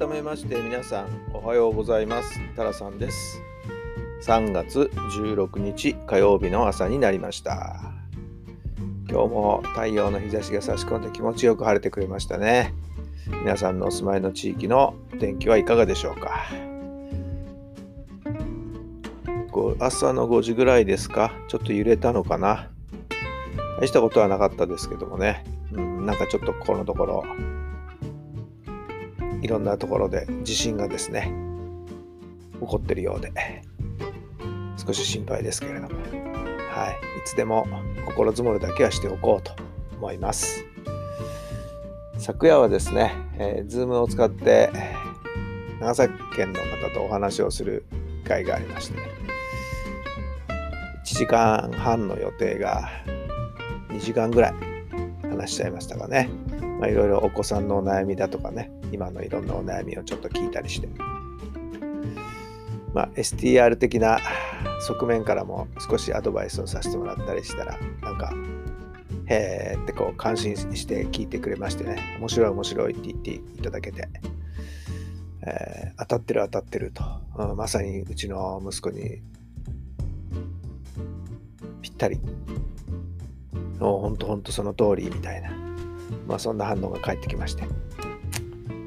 改めまして皆さんおはようございます。タラさんです。3月16日火曜日の朝になりました。今日も太陽の日差しが差し込んで気持ちよく晴れてくれましたね。皆さんのお住まいの地域の天気はいかがでしょうか。朝の5時ぐらいですか？ちょっと揺れたのかな？大したことはなかったですけどもね、うん、なんかちょっとこのところいろんなところで地震がですね起こってるようで少し心配ですけれども、はい、いつでも心づもりだけはしておこうと思います。昨夜はですね、えー、Zoom を使って長崎県の方とお話をする会がありまして、1時間半の予定が2時間ぐらい話しちゃいましたかね。まあ、いろいろお子さんのお悩みだとかね、今のいろんなお悩みをちょっと聞いたりして、まあ、STR 的な側面からも少しアドバイスをさせてもらったりしたら、なんか、へーってこう感心して聞いてくれましてね、面白い面白いって言っていただけて、えー、当たってる当たってると、うん、まさにうちの息子にぴったり、もうほんとほんとその通りみたいな、まあそんな反応が返ってきまして、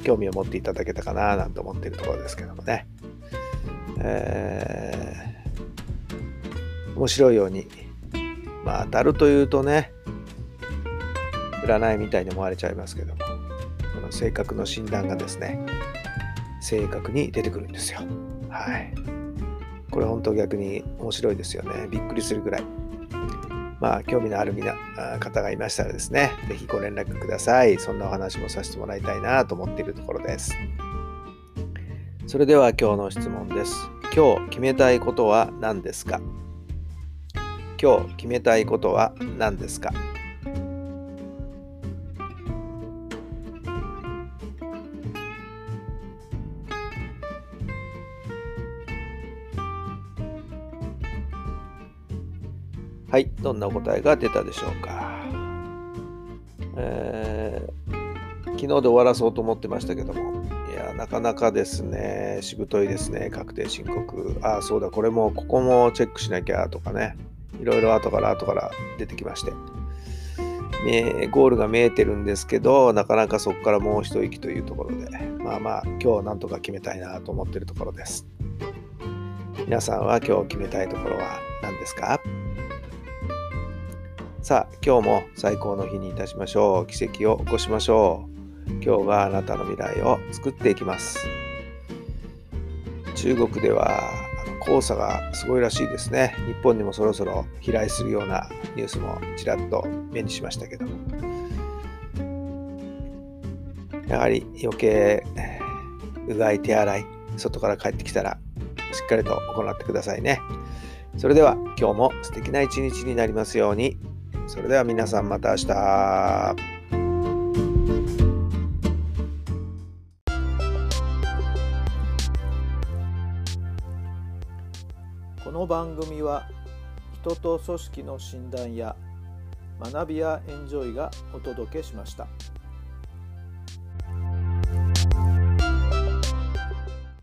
興味を持っていただけたかななんて思っているところですけどもね。えー、面白いように、まあ当たるというとね、占いみたいに思われちゃいますけども、この性格の診断がですね、正確に出てくるんですよ。はい。これ本当逆に面白いですよね。びっくりするぐらい。まあ、興味のある皆方がいましたらですね、ぜひご連絡ください。そんなお話もさせてもらいたいなと思っているところです。それでは今日の質問です。今日決めたいことは何ですか？今日決めたいことは何ですか？はい、どんなお答えが出たでしょうか。えー、昨日で終わらそうと思ってましたけども、いや、なかなかですね、しぶといですね、確定申告。ああ、そうだ、これも、ここもチェックしなきゃとかね、いろいろ後から後から出てきまして。ゴールが見えてるんですけど、なかなかそこからもう一息というところで、まあまあ、今日なんとか決めたいなと思ってるところです。皆さんは今日決めたいところは何ですか？さあ、今日も最高の日にいたしましょう。奇跡を起こしましょう。今日があなたの未来を作っていきます。中国では黄砂がすごいらしいですね。日本にもそろそろ飛来するようなニュースもちらっと目にしましたけどやはり余計うがい手洗い外から帰ってきたらしっかりと行ってくださいね。それでは今日も素敵な一日になりますように。それでは皆さんまた明日。この番組は人と組織の診断や学びやエンジョイがお届けしました。